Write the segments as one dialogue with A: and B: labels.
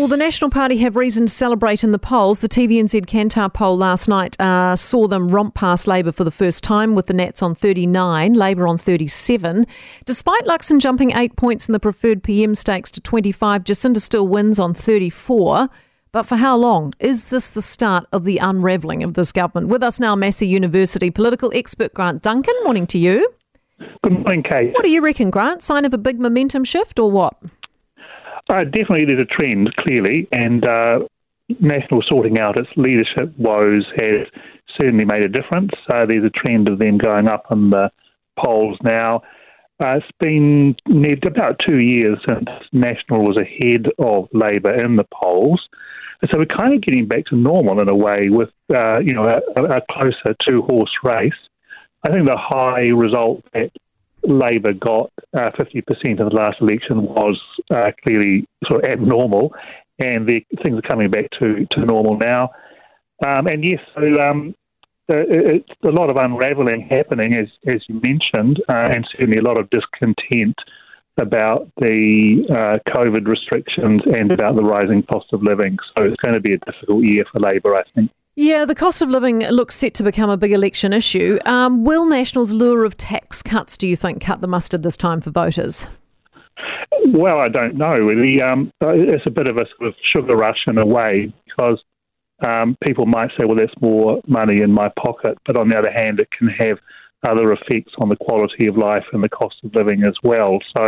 A: well, the National Party have reason to celebrate in the polls. The TVNZ Kantar poll last night uh, saw them romp past Labour for the first time, with the Nats on 39, Labour on 37. Despite Luxon jumping eight points in the preferred PM stakes to 25, Jacinda still wins on 34. But for how long? Is this the start of the unravelling of this government? With us now, Massey University political expert Grant Duncan. Morning to you.
B: Good morning, Kate.
A: What do you reckon, Grant? Sign of a big momentum shift or what?
B: Uh, definitely, there's a trend, clearly, and uh, National sorting out its leadership woes has certainly made a difference. Uh, there's a trend of them going up in the polls now. Uh, it's been about two years since National was ahead of Labour in the polls. So we're kind of getting back to normal in a way with, uh, you know, a, a closer two-horse race. I think the high result that Labour got, uh, 50% of the last election, was uh, clearly sort of abnormal, and the, things are coming back to, to normal now. Um, and yes, so um, it's a lot of unravelling happening, as, as you mentioned, uh, and certainly a lot of discontent about the uh, COVID restrictions and about the rising cost of living. So it's going to be a difficult year for Labour, I think.
A: Yeah, the cost of living looks set to become a big election issue. Um, will National's lure of tax cuts, do you think, cut the mustard this time for voters?
B: Well, I don't know. The, um, it's a bit of a sort of sugar rush in a way because um, people might say, well, that's more money in my pocket. But on the other hand, it can have other effects on the quality of life and the cost of living as well. So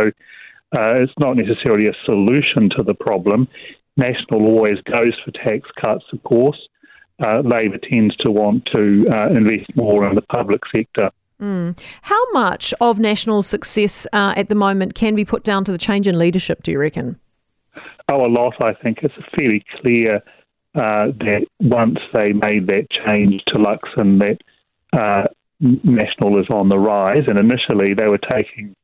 B: uh, it's not necessarily a solution to the problem. National always goes for tax cuts, of course. Uh, Labour tends to want to uh, invest more in the public sector.
A: Mm. How much of National's success uh, at the moment can be put down to the change in leadership, do you reckon?
B: Oh, a lot, I think. It's fairly clear uh, that once they made that change to Luxon, that uh, National is on the rise. And initially, they were taking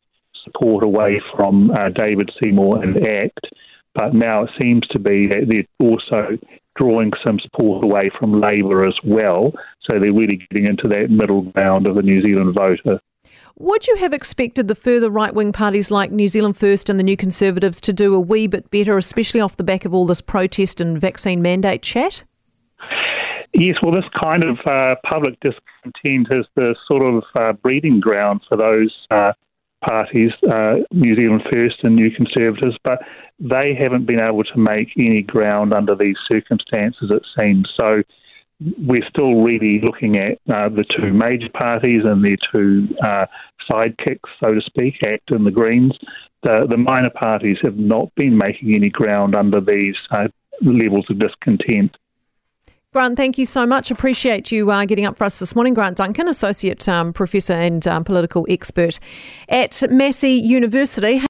B: support away from uh, David Seymour and ACT, but now it seems to be that they're also drawing some support away from Labour as well. So they're really getting into that middle ground of the New Zealand voter.
A: Would you have expected the further right wing parties like New Zealand First and the New Conservatives to do a wee bit better, especially off the back of all this protest and vaccine mandate chat?
B: Yes, well, this kind of uh, public discontent is the sort of uh, breeding ground for those uh, parties, uh, New Zealand First and New Conservatives, but they haven't been able to make any ground under these circumstances, it seems. So we're still really looking at uh, the two major parties and their two uh, sidekicks, so to speak, ACT and the Greens. The, the minor parties have not been making any ground under these levels of discontent.
A: Grant, thank you so much. Appreciate you uh, getting up for us this morning. Grant Duncan, Associate um, Professor and um, Political Expert at Massey University.